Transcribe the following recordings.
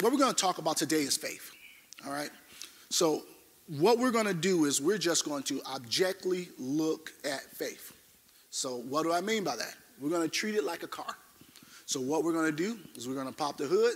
what we're going to talk about today is faith. All right. So what we're going to do is we're just going to objectively look at faith. So what do I mean by that? We're going to treat it like a car. So what we're going to do is we're going to pop the hood,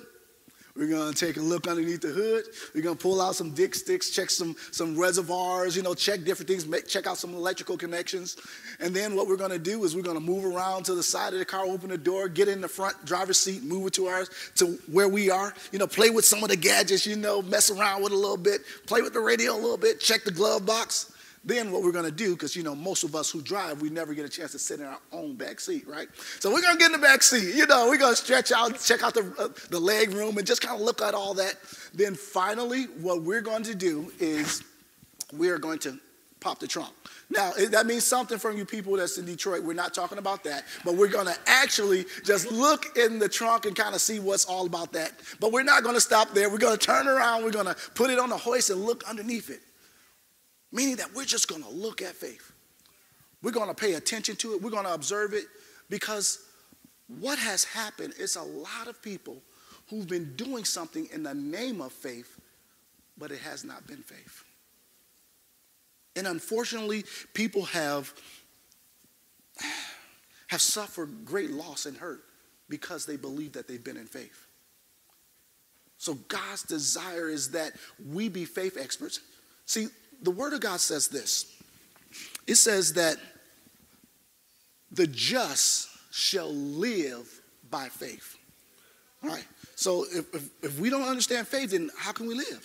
we're to take a look underneath the hood. We're to pull out some dipsticks, check some, some reservoirs, you know, check different things, make, check out some electrical connections. And then what we're to do is we're to move around to the side of the car, open the door, get in the front driver's seat, move it to ours, to where we are. You know, play with some of the gadgets, you know, mess around with a little bit, play with the radio a little bit, check the glove box. Then what we're going to do, because you know most of us who drive, we never get a chance to sit in our own back seat, right? So we're going to get in the back seat. You know, we're going to stretch out, check out the, uh, the leg room, and just kind of look at all that. Then finally, what we're going to do is we are going to pop the trunk. Now, that means something from you people that's in Detroit. We're not talking about that, but we're going to actually just look in the trunk and kind of see what's all about that. But we're not going to stop there. We're going to turn around. We're going to put it on the hoist and look underneath it. Meaning that we're just going to look at faith. We're going to pay attention to it. We're going to observe it because what has happened is a lot of people who've been doing something in the name of faith, but it has not been faith. And unfortunately, people have, have suffered great loss and hurt because they believe that they've been in faith. So God's desire is that we be faith experts. See, the Word of God says this it says that the just shall live by faith. All right. So if, if, if, we don't understand faith, then how can we live?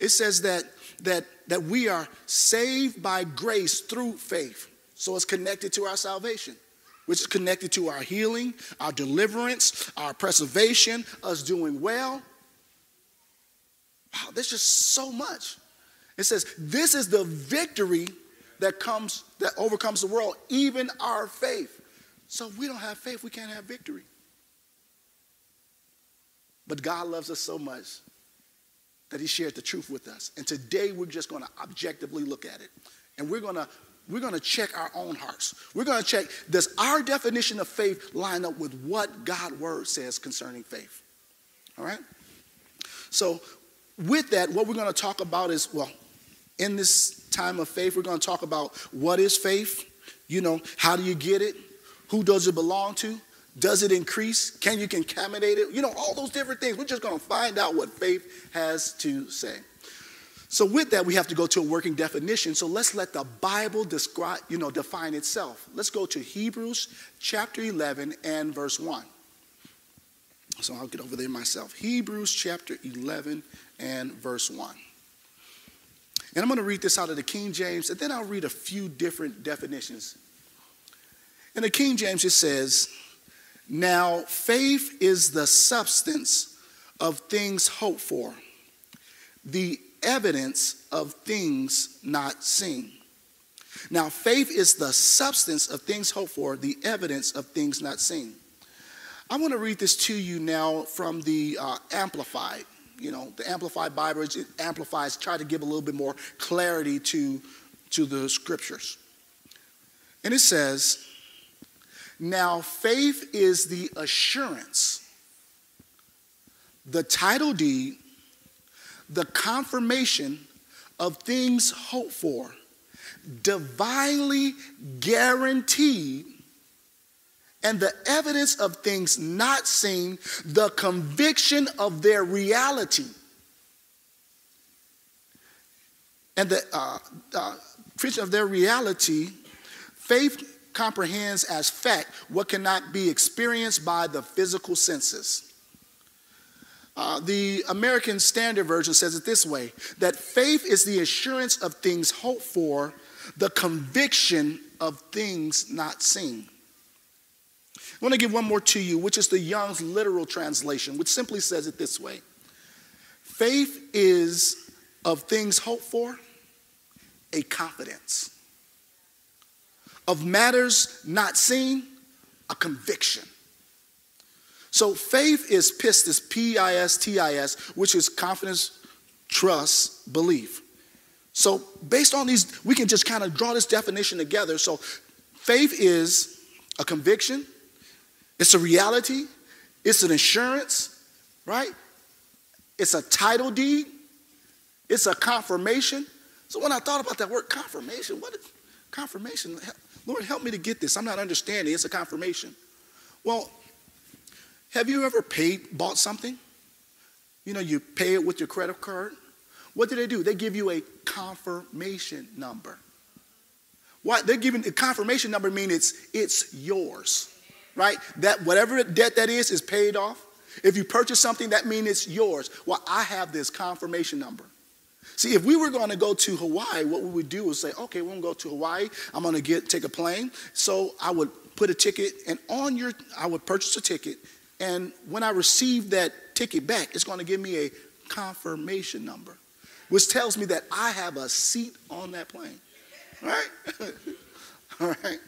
It says that, that, that we are saved by grace through faith. So it's connected to our salvation, which is connected to our healing, our deliverance, our preservation, us doing well. Wow, there's just so much. It says, This is the victory that comes, that overcomes the world, even our faith. So if we don't have faith, we can't have victory. But God loves us so much that He shared the truth with us. And today we're just going to objectively look at it. And we're going to we're going to check our own hearts. We're going to check does our definition of faith line up with what God's word says concerning faith? All right? So, with that, what we're going to talk about is well, in this time of faith, we're going to talk about what is faith, you know, how do you get it, who does it belong to, does it increase, can you contaminate it, you know, all those different things. We're just going to find out what faith has to say. So with that, we have to go to a working definition. So let's let the Bible describe, you know, define itself. Let's go to Hebrews chapter 11 and verse 1. So I'll get over there myself. Hebrews chapter 11 and verse 1. And I'm going to read this out of the King James, and then I'll read a few different definitions. In the King James, it says, Now faith is the substance of things hoped for, the evidence of things not seen. Now, faith is the substance of things hoped for, the evidence of things not seen. I want to read this to you now from the uh, Amplified you know, the Amplified Bible it amplifies, try to give a little bit more clarity to, to the scriptures. And it says, Now faith is the assurance, the title deed, the confirmation of things hoped for, divinely guaranteed and the evidence of things not seen, the conviction of their reality. And the uh, uh, of their reality, faith comprehends as fact what cannot be experienced by the physical senses. Uh, the American Standard Version says it this way that faith is the assurance of things hoped for, the conviction of things not seen. I want to give one more to you, which is the Young's literal translation, which simply says it this way Faith is of things hoped for, a confidence. Of matters not seen, a conviction. So faith is pistis, P I S T I S, which is confidence, trust, belief. So based on these, we can just kind of draw this definition together. So faith is a conviction, it's a reality, it's an assurance, right? It's a title deed, it's a confirmation. So when I thought about that word confirmation, what is confirmation? Lord, help me to get this. I'm not understanding. It's a confirmation. Well, have you ever paid, bought something? You know, you pay it with your credit card. What do they do? They give you a confirmation number. Why? They're giving the confirmation number mean it's it's yours, right? That whatever debt that is is paid off. If you purchase something, that means it's yours. Well, I have this confirmation number. See, if we were going to go to Hawaii, what we would do is say, okay, we're going to go to Hawaii. I'm going to get take a plane. So I would put a ticket, and on your, I would purchase a ticket, and when I receive that ticket back, it's going to give me a confirmation number, which tells me that I have a seat on that plane. Right? All right.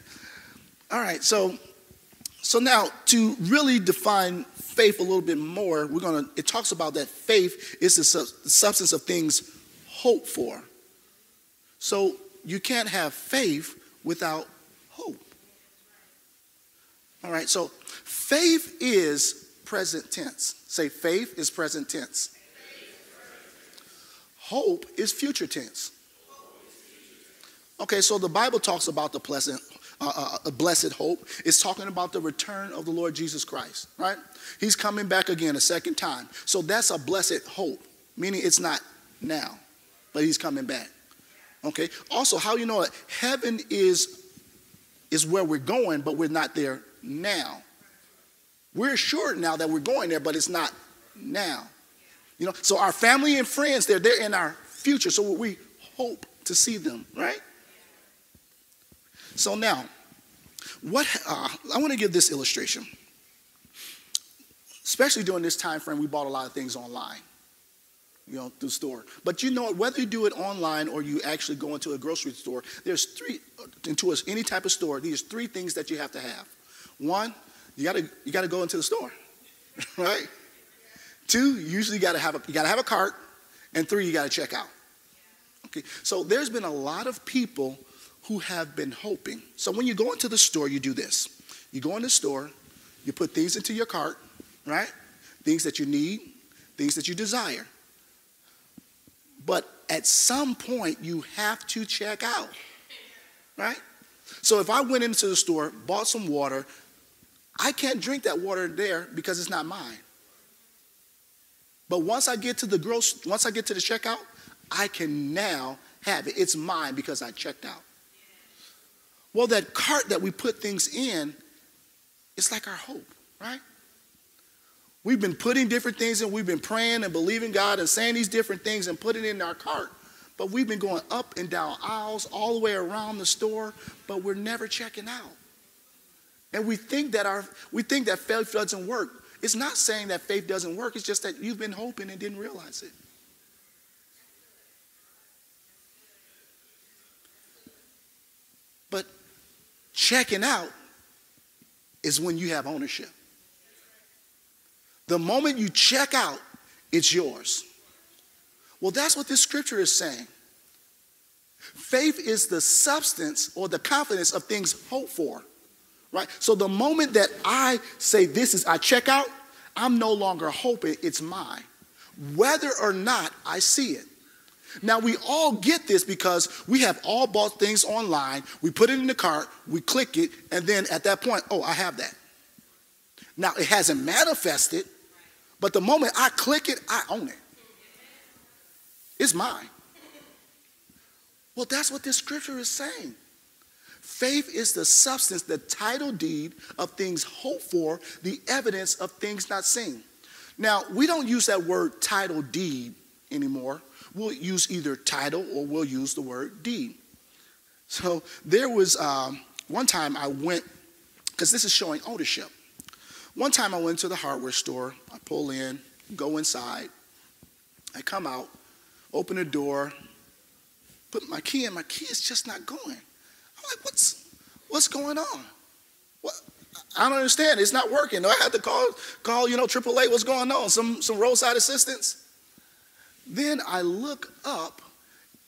All right. So, so now to really define faith a little bit more, we're gonna. It talks about that faith is the, the substance of things hoped for. So you can't have faith without hope. All right. So faith is present tense. Say faith is present tense. Hope is future tense. Okay, so the Bible talks about the pleasant, uh, uh, blessed hope. It's talking about the return of the Lord Jesus Christ, right? He's coming back again a second time. So that's a blessed hope, meaning it's not now, but he's coming back. Okay. Also, how you know it? Heaven is is where we're going, but we're not there now. We're assured now that we're going there, but it's not now. You know, so our family and friends, they're there in our future. So we hope to see them, right? So now, what uh, I want to give this illustration. Especially during this time frame, we bought a lot of things online, you know, through store. But you know, whether you do it online or you actually go into a grocery store, there's three into any type of store. There's three things that you have to have. One, you gotta you gotta go into the store, right? Two, you usually gotta have a you gotta have a cart, and three, you gotta check out. Okay, so there's been a lot of people who have been hoping. So when you go into the store, you do this. You go in the store, you put things into your cart, right? Things that you need, things that you desire. But at some point, you have to check out, right? So if I went into the store, bought some water, I can't drink that water there because it's not mine. But once I get to the gross, once I get to the checkout, I can now have it. It's mine because I checked out. Well, that cart that we put things in, it's like our hope, right? We've been putting different things in, we've been praying and believing God and saying these different things and putting it in our cart. But we've been going up and down aisles all the way around the store, but we're never checking out. And we think that our we think that faith doesn't work. It's not saying that faith doesn't work, it's just that you've been hoping and didn't realize it. But checking out is when you have ownership. The moment you check out, it's yours. Well, that's what this scripture is saying. Faith is the substance or the confidence of things hoped for, right? So the moment that I say this is, I check out, I'm no longer hoping it's mine, whether or not I see it. Now, we all get this because we have all bought things online. We put it in the cart, we click it, and then at that point, oh, I have that. Now, it hasn't manifested, but the moment I click it, I own it. It's mine. Well, that's what this scripture is saying. Faith is the substance, the title deed of things hoped for, the evidence of things not seen. Now, we don't use that word title deed anymore we'll use either title or we'll use the word deed. So there was um, one time I went, because this is showing ownership. One time I went to the hardware store, I pull in, go inside, I come out, open the door, put my key in. My key is just not going. I'm like, what's what's going on? What? I don't understand. It's not working. I had to call call you know AAA. What's going on? Some some roadside assistance. Then I look up,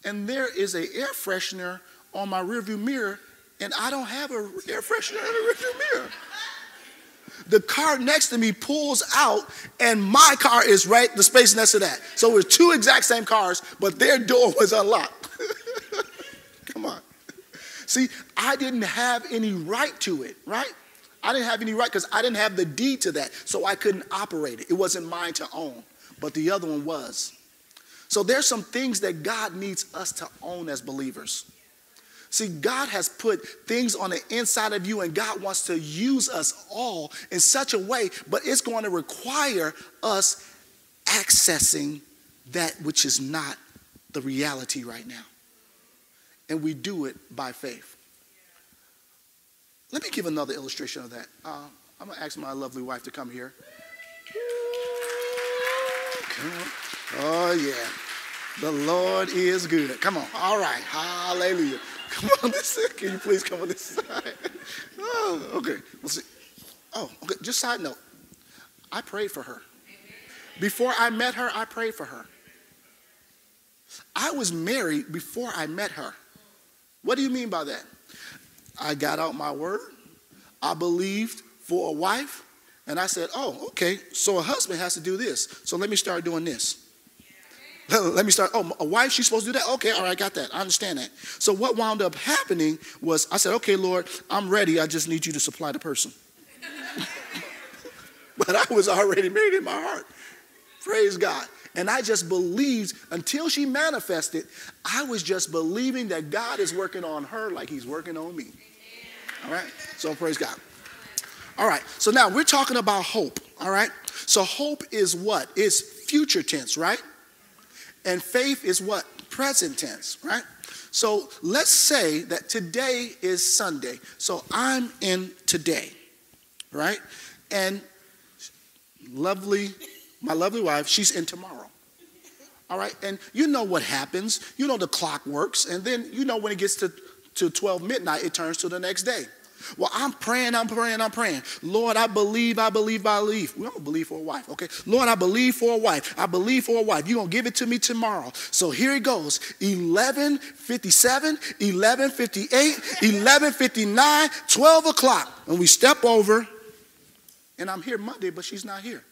and there is a air freshener on my rearview mirror, and I don't have a air freshener in the rearview mirror. The car next to me pulls out, and my car is right the space next to that. So it was two exact same cars, but their door was unlocked. Come on. See, I didn't have any right to it, right? I didn't have any right because I didn't have the deed to that, so I couldn't operate it. It wasn't mine to own, but the other one was. So there's some things that God needs us to own as believers. See, God has put things on the inside of you, and God wants to use us all in such a way, but it's going to require us accessing that which is not the reality right now. And we do it by faith. Let me give another illustration of that. Uh, I'm going to ask my lovely wife to come here. Oh, yeah. The Lord is good. Come on. All right. Hallelujah. Come on this side. Can you please come on this side? Oh, okay. We'll see. Oh, okay. Just side note. I prayed for her. Before I met her, I prayed for her. I was married before I met her. What do you mean by that? I got out my word. I believed for a wife. And I said, oh, okay, so a husband has to do this. So let me start doing this. Let me start. Oh, a wife, she's supposed to do that? Okay, all right, got that. I understand that. So what wound up happening was I said, okay, Lord, I'm ready. I just need you to supply the person. but I was already married in my heart. Praise God. And I just believed until she manifested, I was just believing that God is working on her like he's working on me. All right? So praise God. All right. So now we're talking about hope. All right? So hope is what? It's future tense, right? And faith is what? Present tense, right? So let's say that today is Sunday. So I'm in today, right? And lovely, my lovely wife, she's in tomorrow. All right, and you know what happens. You know the clock works, and then you know when it gets to, to 12 midnight, it turns to the next day. Well, I'm praying, I'm praying, I'm praying. Lord, I believe, I believe, I believe. We don't believe for a wife, okay? Lord, I believe for a wife. I believe for a wife. You're going to give it to me tomorrow. So here it goes 1157, 1158, 1159, 12 o'clock. And we step over, and I'm here Monday, but she's not here.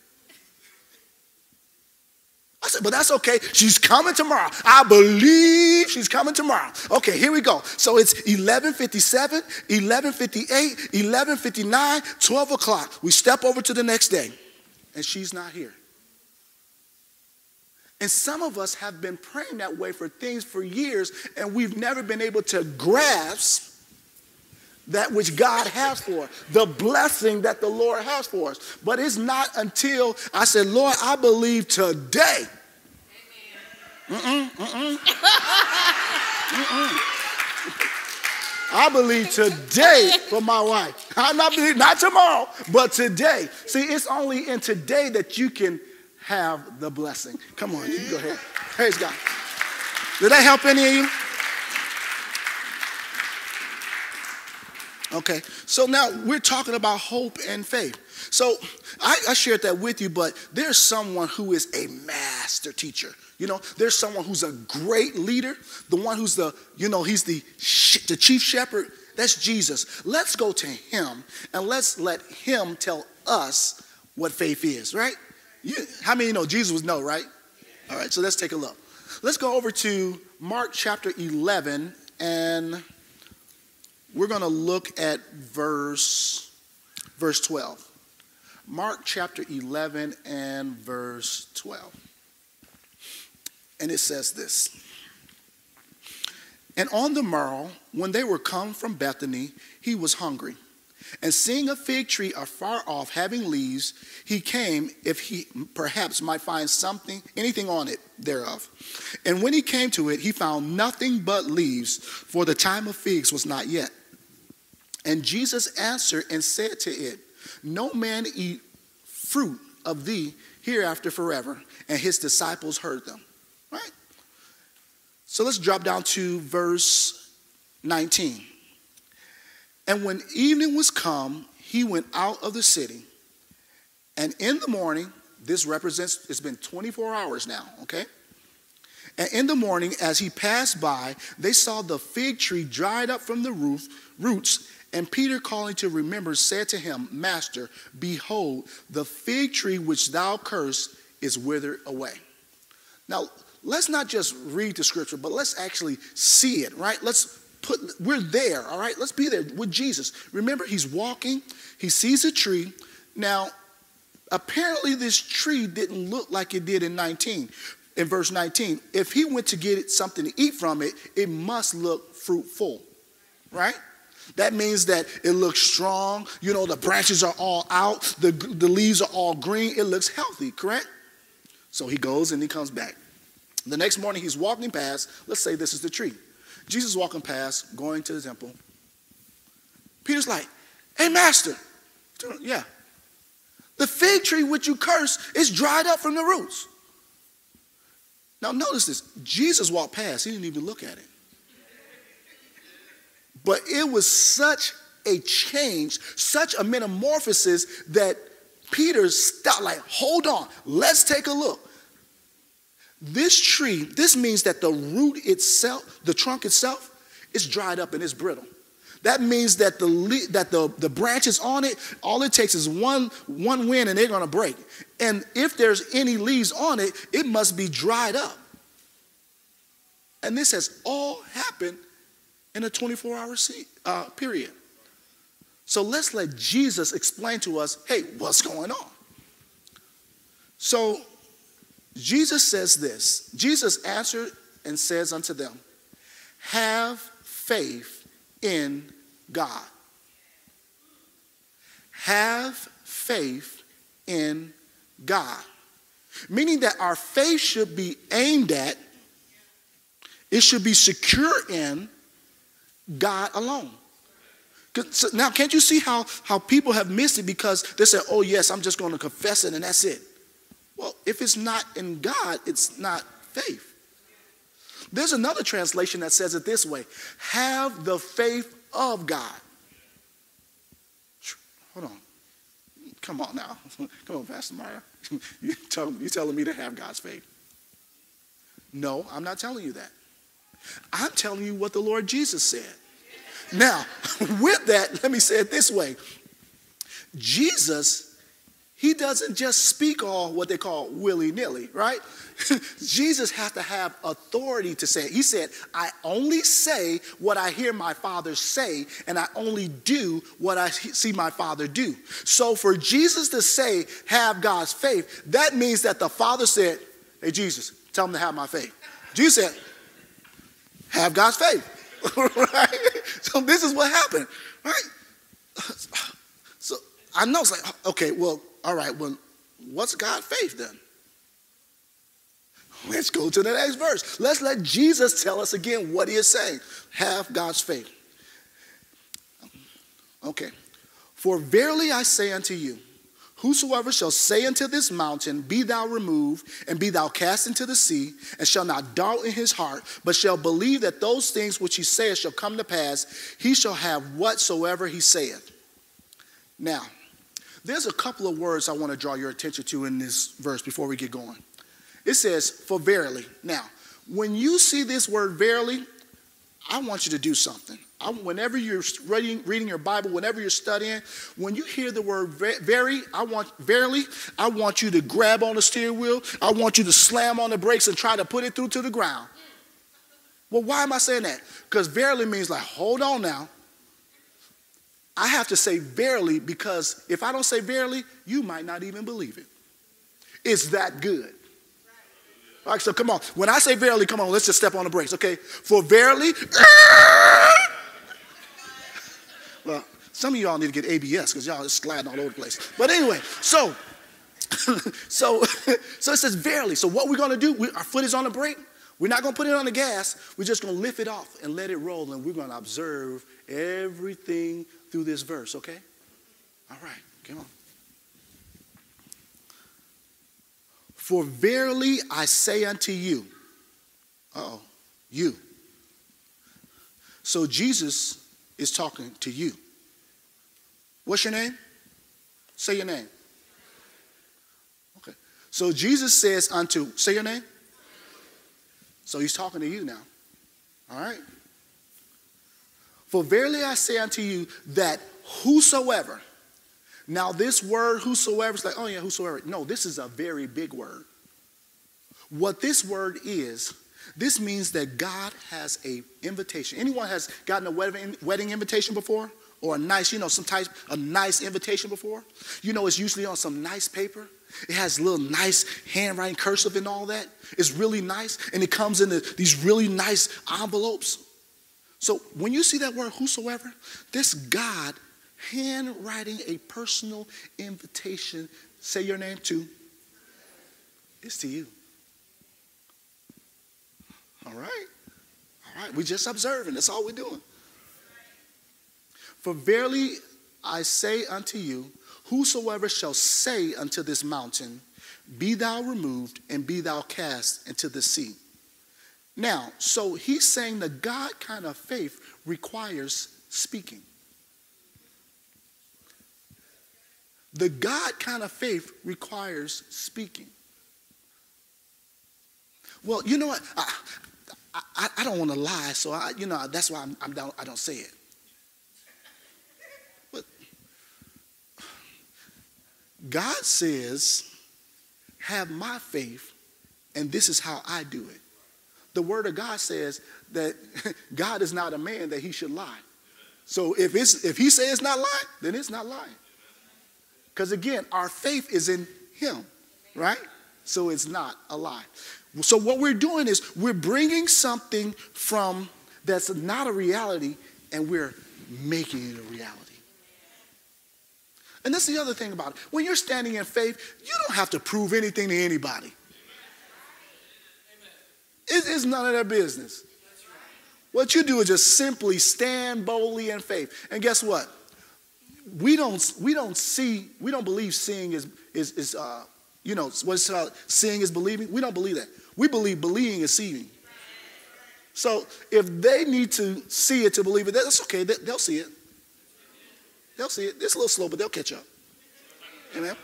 I said, but that's okay. She's coming tomorrow. I believe she's coming tomorrow. Okay, here we go. So it's 1157, 1158, 1159, 12 o'clock. We step over to the next day, and she's not here. And some of us have been praying that way for things for years, and we've never been able to grasp that which God has for us, the blessing that the Lord has for us. But it's not until I said, Lord, I believe today. Mm-mm, mm-mm. mm-mm. I believe today for my wife. I'm not believing, not tomorrow, but today. See, it's only in today that you can have the blessing. Come on, you go ahead. Praise God. Did that help any of you? Okay, so now we're talking about hope and faith. So I, I, shared that with you, but there's someone who is a master teacher. You know, there's someone who's a great leader, the one who's the, you know, he's the, the chief shepherd. That's Jesus. Let's go to him and let's let him tell us what faith is, right? You, how many you know Jesus was no, right? All right, so let's take a look. Let's go over to Mark chapter 11 and we're going to look at verse verse 12. Mark chapter 11 and verse 12. And it says this. And on the morrow, when they were come from Bethany, he was hungry. And seeing a fig tree afar off having leaves, he came if he perhaps might find something, anything on it thereof. And when he came to it, he found nothing but leaves, for the time of figs was not yet. And Jesus answered and said to it, No man eat fruit of thee hereafter forever. And his disciples heard them. Right? So let's drop down to verse 19. And when evening was come, he went out of the city. And in the morning, this represents, it's been 24 hours now, okay? And in the morning, as he passed by, they saw the fig tree dried up from the roof, roots. And Peter, calling to remember, said to him, Master, behold, the fig tree which thou cursed is withered away. Now, let's not just read the scripture, but let's actually see it, right? Let's put, we're there, all right? Let's be there with Jesus. Remember, he's walking, he sees a tree. Now, apparently, this tree didn't look like it did in 19 in verse 19, if he went to get something to eat from it, it must look fruitful, right? That means that it looks strong. You know, the branches are all out, the, the leaves are all green. It looks healthy, correct? So he goes and he comes back. The next morning, he's walking past. Let's say this is the tree. Jesus walking past, going to the temple. Peter's like, Hey, master. Yeah. The fig tree which you curse is dried up from the roots. Now, notice this Jesus walked past, he didn't even look at it. But it was such a change, such a metamorphosis that Peter stopped, like, hold on, let's take a look. This tree, this means that the root itself, the trunk itself, is dried up and it's brittle. That means that the that the, the branches on it, all it takes is one one wind and they're gonna break. And if there's any leaves on it, it must be dried up. And this has all happened in a 24-hour uh, period. So let's let Jesus explain to us, hey, what's going on? So Jesus says this. Jesus answered and says unto them, Have faith in God. Have faith in God. Meaning that our faith should be aimed at, it should be secure in God alone. Now, can't you see how, how people have missed it because they say, oh, yes, I'm just going to confess it and that's it? Well, if it's not in God, it's not faith. There's another translation that says it this way have the faith of God. Hold on. Come on now. Come on, Pastor Mario. You tell, you're telling me to have God's faith. No, I'm not telling you that. I'm telling you what the Lord Jesus said. Now, with that, let me say it this way Jesus he doesn't just speak all what they call willy nilly, right? Jesus has to have authority to say it. He said, I only say what I hear my father say, and I only do what I see my father do. So for Jesus to say, have God's faith, that means that the father said, Hey, Jesus, tell him to have my faith. Jesus said, Have God's faith. right? So this is what happened, right? So I know it's like, okay, well, all right, well, what's God's faith then? Let's go to the next verse. Let's let Jesus tell us again what he is saying. Have God's faith. Okay. For verily I say unto you, whosoever shall say unto this mountain, Be thou removed, and be thou cast into the sea, and shall not doubt in his heart, but shall believe that those things which he saith shall come to pass, he shall have whatsoever he saith. Now, there's a couple of words I want to draw your attention to in this verse before we get going. It says, for verily. Now, when you see this word verily, I want you to do something. I, whenever you're reading, reading your Bible, whenever you're studying, when you hear the word very, I want verily, I want you to grab on the steering wheel. I want you to slam on the brakes and try to put it through to the ground. Well, why am I saying that? Because verily means like, hold on now. I have to say verily because if I don't say verily, you might not even believe it. It's that good. All right, so come on. When I say verily, come on, let's just step on the brakes, okay? For verily, well, some of y'all need to get ABS because y'all just sliding all over the place. But anyway, so, so, so it says verily. So what we're gonna do? We, our foot is on the brake. We're not gonna put it on the gas. We're just gonna lift it off and let it roll, and we're gonna observe everything through this verse, okay? All right, come on. For verily I say unto you, oh, you. So Jesus is talking to you. What's your name? Say your name. Okay. So Jesus says unto, say your name. So he's talking to you now. All right. For verily I say unto you that whosoever, now this word whosoever is like, oh yeah, whosoever. No, this is a very big word. What this word is, this means that God has a invitation. Anyone has gotten a wedding, invitation before? Or a nice, you know, some type, a nice invitation before? You know, it's usually on some nice paper. It has little nice handwriting, cursive, and all that. It's really nice, and it comes in the, these really nice envelopes. So when you see that word whosoever, this God handwriting a personal invitation, say your name to, it's to you. All right? All right, we're just observing. That's all we're doing. For verily I say unto you, whosoever shall say unto this mountain, Be thou removed and be thou cast into the sea. Now, so he's saying the God kind of faith requires speaking. The God kind of faith requires speaking. Well, you know what? I, I, I don't want to lie, so I, you know that's why I'm, I'm down, I don't say it. But God says, "Have my faith, and this is how I do it." The Word of God says that God is not a man that He should lie. So if it's if He says it's not lying, then it's not lying. Because again, our faith is in Him, right? So it's not a lie. So what we're doing is we're bringing something from that's not a reality and we're making it a reality. And that's the other thing about it. When you're standing in faith, you don't have to prove anything to anybody. It's none of their business. What you do is just simply stand boldly in faith. And guess what? We don't, we don't see, we don't believe seeing is, is, is uh, you know, what's called seeing is believing. We don't believe that. We believe believing is seeing. So if they need to see it to believe it, that's okay. They'll see it. They'll see it. It's a little slow, but they'll catch up. Amen.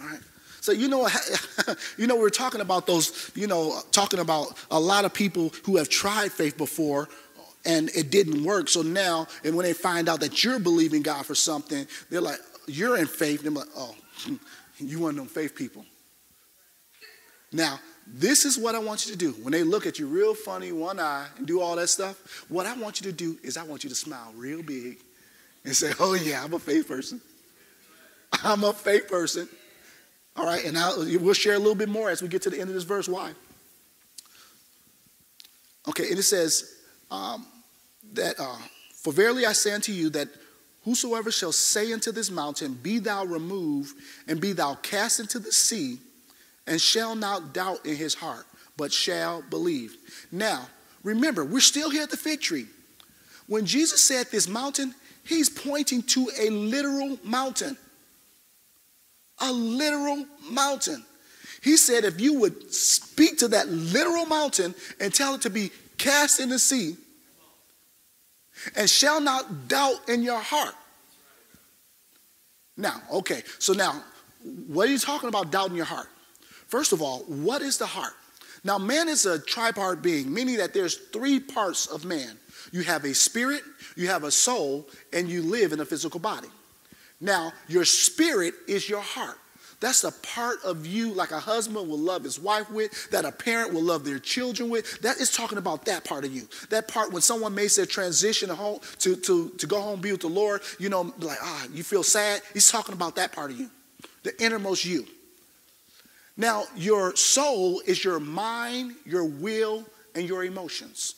All right. So you know, you know, we're talking about those. You know, talking about a lot of people who have tried faith before, and it didn't work. So now, and when they find out that you're believing God for something, they're like, "You're in faith." They're like, "Oh, hmm, you one of them faith people." Now, this is what I want you to do. When they look at you real funny, one eye, and do all that stuff, what I want you to do is I want you to smile real big and say, Oh, yeah, I'm a faith person. I'm a faith person. All right, and I'll, we'll share a little bit more as we get to the end of this verse. Why? Okay, and it says um, that, uh, For verily I say unto you that whosoever shall say unto this mountain, Be thou removed, and be thou cast into the sea, and shall not doubt in his heart, but shall believe. Now, remember, we're still here at the fig tree. When Jesus said this mountain, he's pointing to a literal mountain. A literal mountain. He said, if you would speak to that literal mountain and tell it to be cast in the sea, and shall not doubt in your heart. Now, okay, so now, what are you talking about doubt in your heart? First of all, what is the heart? Now, man is a tripart being, meaning that there's three parts of man. You have a spirit, you have a soul, and you live in a physical body. Now, your spirit is your heart. That's a part of you like a husband will love his wife with, that a parent will love their children with. That is talking about that part of you. That part when someone makes their transition home to, to, to go home be with the Lord, you know, like, ah, you feel sad. He's talking about that part of you, the innermost you. Now, your soul is your mind, your will, and your emotions.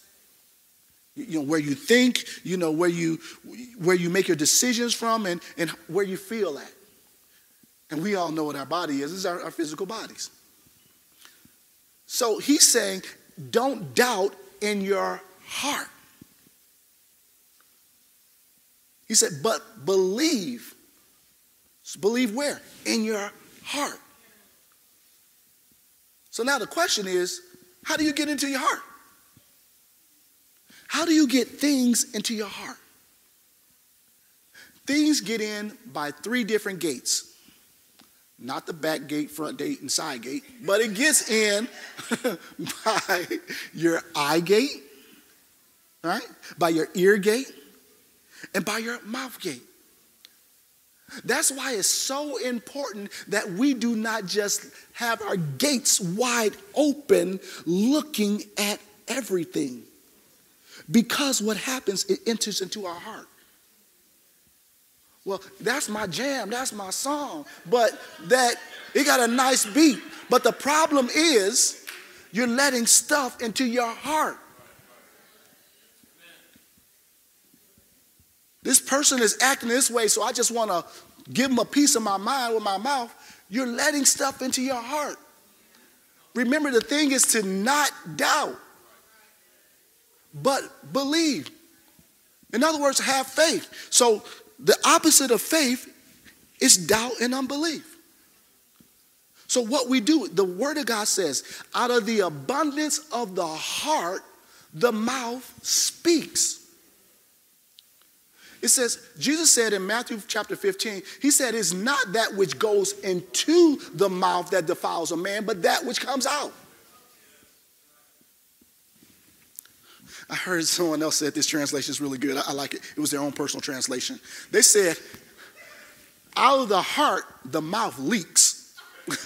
You know, where you think, you know, where you where you make your decisions from and, and where you feel at. And we all know what our body is, is our, our physical bodies. So he's saying, don't doubt in your heart. He said, but believe. believe where? In your heart. So now the question is how do you get into your heart? How do you get things into your heart? Things get in by three different gates. Not the back gate, front gate, and side gate, but it gets in by your eye gate, right? By your ear gate, and by your mouth gate. That's why it's so important that we do not just have our gates wide open looking at everything. Because what happens, it enters into our heart. Well, that's my jam, that's my song, but that it got a nice beat. But the problem is you're letting stuff into your heart. This person is acting this way, so I just want to give them a piece of my mind with my mouth. You're letting stuff into your heart. Remember, the thing is to not doubt, but believe. In other words, have faith. So the opposite of faith is doubt and unbelief. So, what we do, the Word of God says, out of the abundance of the heart, the mouth speaks. It says, Jesus said in Matthew chapter 15, He said, It's not that which goes into the mouth that defiles a man, but that which comes out. I heard someone else said this translation is really good. I, I like it. It was their own personal translation. They said, out of the heart, the mouth leaks.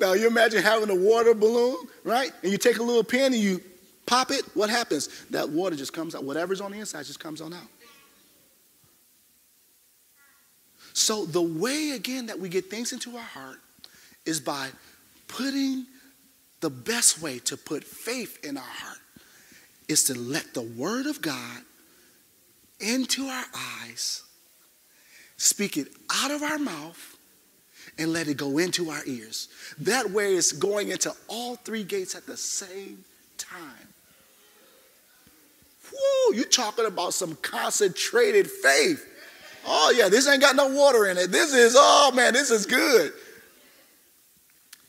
now, you imagine having a water balloon, right? And you take a little pin and you pop it. What happens? That water just comes out. Whatever's on the inside just comes on out. So, the way, again, that we get things into our heart is by putting the best way to put faith in our heart is to let the Word of God into our eyes, speak it out of our mouth, and let it go into our ears. That way, it's going into all three gates at the same time. Woo, you're talking about some concentrated faith. Oh, yeah, this ain't got no water in it. This is, oh man, this is good.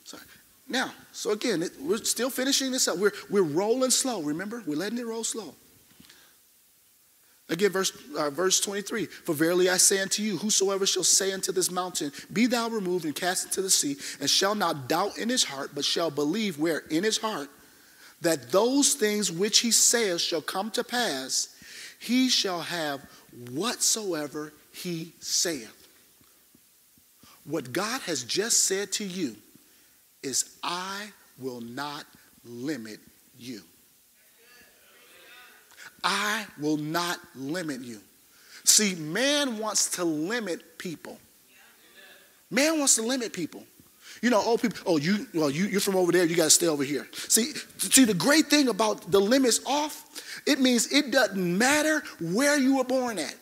Sorry. Now, so again, it, we're still finishing this up. We're, we're rolling slow, remember? We're letting it roll slow. Again, verse, uh, verse 23 For verily I say unto you, whosoever shall say unto this mountain, Be thou removed and cast into the sea, and shall not doubt in his heart, but shall believe where in his heart, that those things which he saith shall come to pass, he shall have whatsoever he saith. What God has just said to you is I will not limit you. I will not limit you. See, man wants to limit people. Man wants to limit people. You know, old people, oh, you, well, you, you're from over there, you got to stay over here. See, see, the great thing about the limits off, it means it doesn't matter where you were born at.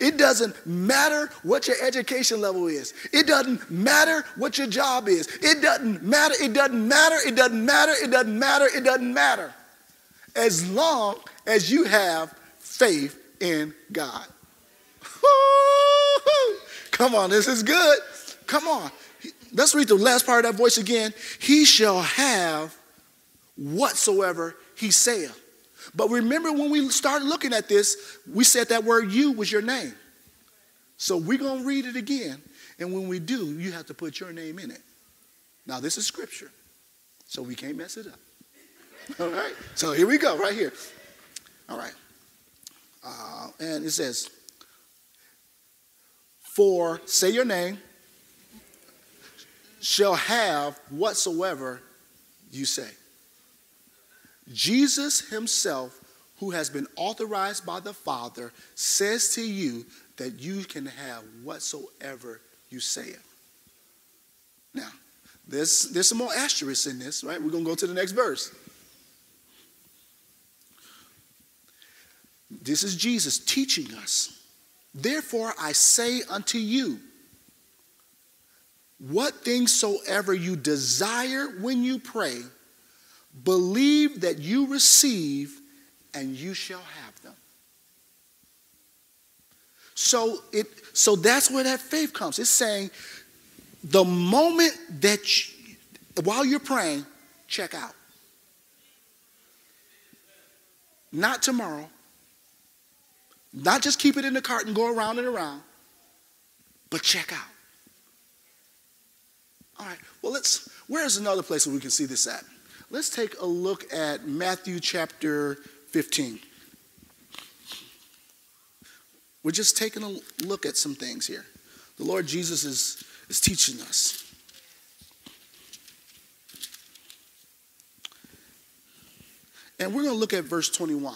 It doesn't matter what your education level is. It doesn't matter what your job is. It doesn't matter. It doesn't matter. It doesn't matter. It doesn't matter. It doesn't matter. As long as you have faith in God. Come on, this is good. Come on. Let's read the last part of that voice again. He shall have whatsoever he saith. But remember when we started looking at this, we said that word you was your name. So we're going to read it again. And when we do, you have to put your name in it. Now, this is scripture, so we can't mess it up. All right? So here we go, right here. All right. Uh, and it says, For, say your name, shall have whatsoever you say. Jesus himself, who has been authorized by the Father, says to you that you can have whatsoever you say. Now, there's, there's some more asterisks in this, right? We're going to go to the next verse. This is Jesus teaching us. Therefore, I say unto you, what things soever you desire when you pray, Believe that you receive, and you shall have them. So it so that's where that faith comes. It's saying the moment that you, while you're praying, check out. Not tomorrow. Not just keep it in the cart and go around and around, but check out. All right, well, let's, where's another place where we can see this at? Let's take a look at Matthew chapter 15. We're just taking a look at some things here. The Lord Jesus is, is teaching us. And we're going to look at verse 21.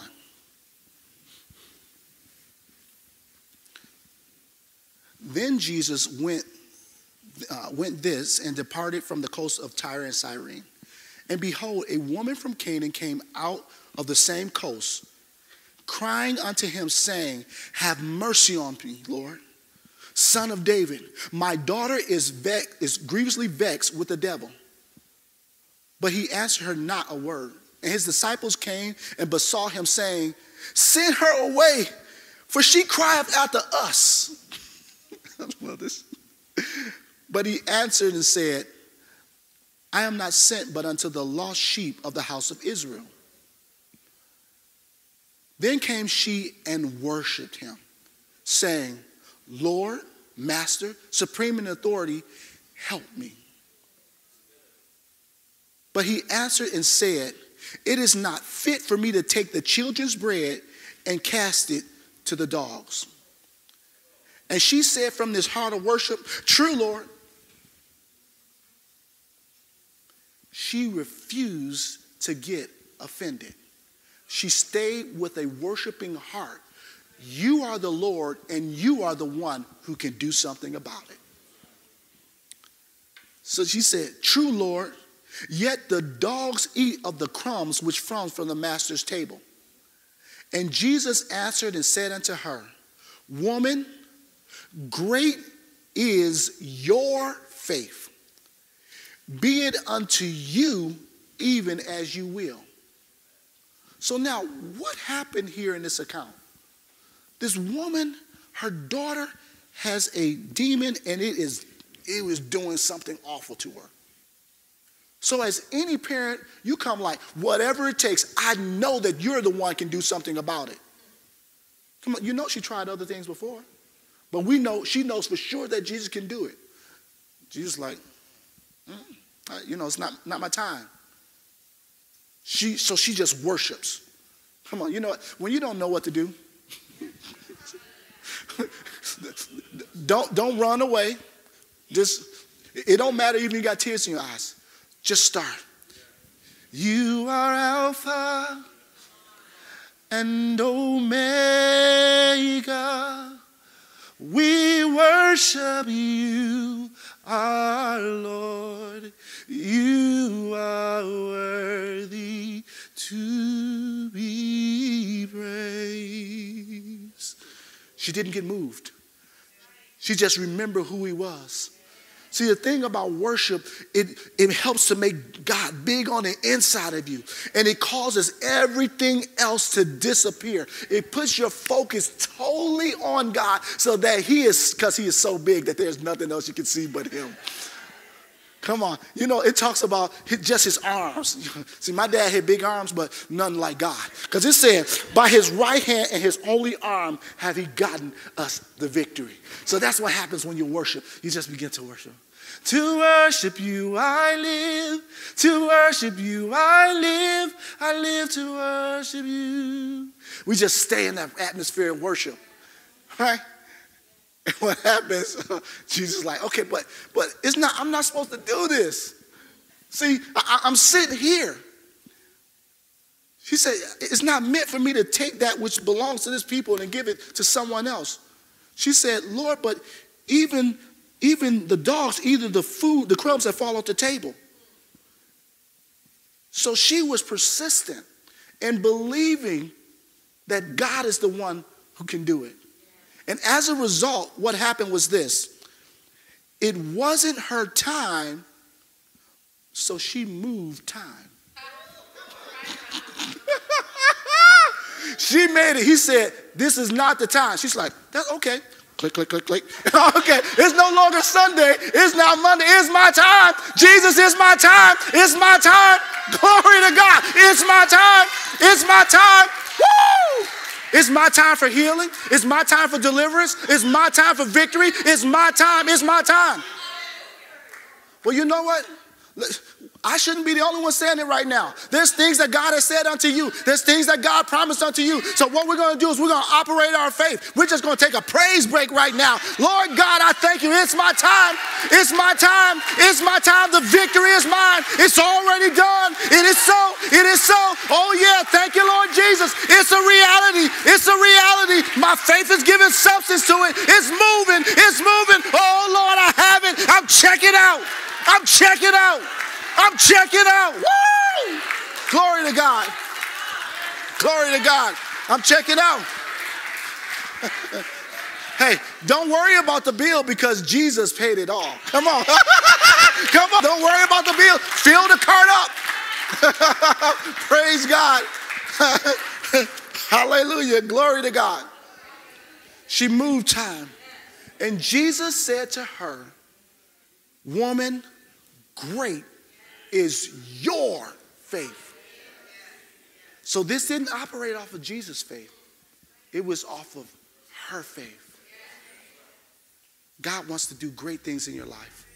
Then Jesus went, uh, went this and departed from the coast of Tyre and Sidon. And behold, a woman from Canaan came out of the same coast, crying unto him, saying, Have mercy on me, Lord, son of David. My daughter is, is grievously vexed with the devil. But he answered her not a word. And his disciples came and besought him, saying, Send her away, for she crieth after us. I love this. But he answered and said, I am not sent but unto the lost sheep of the house of Israel. Then came she and worshiped him, saying, Lord, Master, supreme in authority, help me. But he answered and said, It is not fit for me to take the children's bread and cast it to the dogs. And she said from this heart of worship, True, Lord. She refused to get offended. She stayed with a worshiping heart. You are the Lord, and you are the one who can do something about it. So she said, True, Lord, yet the dogs eat of the crumbs which fall from the master's table. And Jesus answered and said unto her, Woman, great is your faith. Be it unto you even as you will. So now, what happened here in this account? This woman, her daughter has a demon and it is it was doing something awful to her. So as any parent, you come like, whatever it takes, I know that you're the one can do something about it. Come on, you know she tried other things before. But we know, she knows for sure that Jesus can do it. Jesus like, mm, you know, it's not, not my time. She, so she just worships. Come on, you know, when you don't know what to do, don't, don't run away. Just, it don't matter even you got tears in your eyes. Just start. You are Alpha and Omega. We worship you, our Lord. You are worthy to be praised. She didn't get moved. She just remembered who he was. See, the thing about worship, it, it helps to make God big on the inside of you. And it causes everything else to disappear. It puts your focus totally on God so that He is, because He is so big that there's nothing else you can see but Him. Come on. You know, it talks about just his arms. See, my dad had big arms, but none like God. Because it said, by his right hand and his only arm have he gotten us the victory. So that's what happens when you worship. You just begin to worship. To worship you I live. To worship you I live. I live to worship you. We just stay in that atmosphere of worship. Right? And what happens? Jesus is like, okay, but but it's not. I'm not supposed to do this. See, I, I'm sitting here. He said, it's not meant for me to take that which belongs to this people and give it to someone else. She said, Lord, but even even the dogs eat the food, the crumbs that fall off the table. So she was persistent in believing that God is the one who can do it. And as a result, what happened was this it wasn't her time, so she moved time. she made it. He said, This is not the time. She's like, That's okay. Click, click, click, click. okay, it's no longer Sunday. It's now Monday. It's my time. Jesus, it's my time. It's my time. Glory to God. It's my time. It's my time. Woo! It's my time for healing. It's my time for deliverance. It's my time for victory. It's my time. It's my time. Well, you know what? I shouldn't be the only one saying it right now. There's things that God has said unto you. There's things that God promised unto you. So what we're going to do is we're going to operate our faith. We're just going to take a praise break right now. Lord God, I thank you. It's my time. It's my time. It's my time. The victory is mine. It's already done. It is so. It is so. Oh yeah. Thank you, Lord Jesus. It's a reality. It's a reality. My faith is giving substance to it. It's moving. It's moving. Oh Lord, I have it. I'm checking out. I'm checking out. I'm checking out. Woo! Glory to God. Glory to God. I'm checking out. hey, don't worry about the bill because Jesus paid it all. Come on. Come on. Don't worry about the bill. Fill the cart up. Praise God. Hallelujah. Glory to God. She moved time. And Jesus said to her, Woman, great is your faith. So this didn't operate off of Jesus' faith, it was off of her faith. God wants to do great things in your life.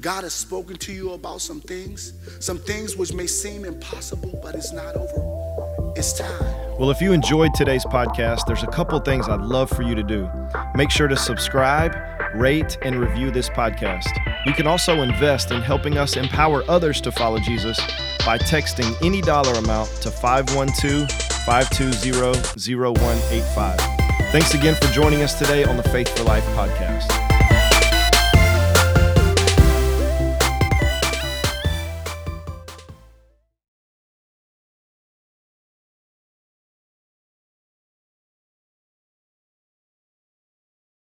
God has spoken to you about some things, some things which may seem impossible, but it's not over. It's time. Well, if you enjoyed today's podcast, there's a couple things I'd love for you to do. Make sure to subscribe, rate, and review this podcast. You can also invest in helping us empower others to follow Jesus by texting any dollar amount to 512 520 0185. Thanks again for joining us today on the Faith for Life podcast.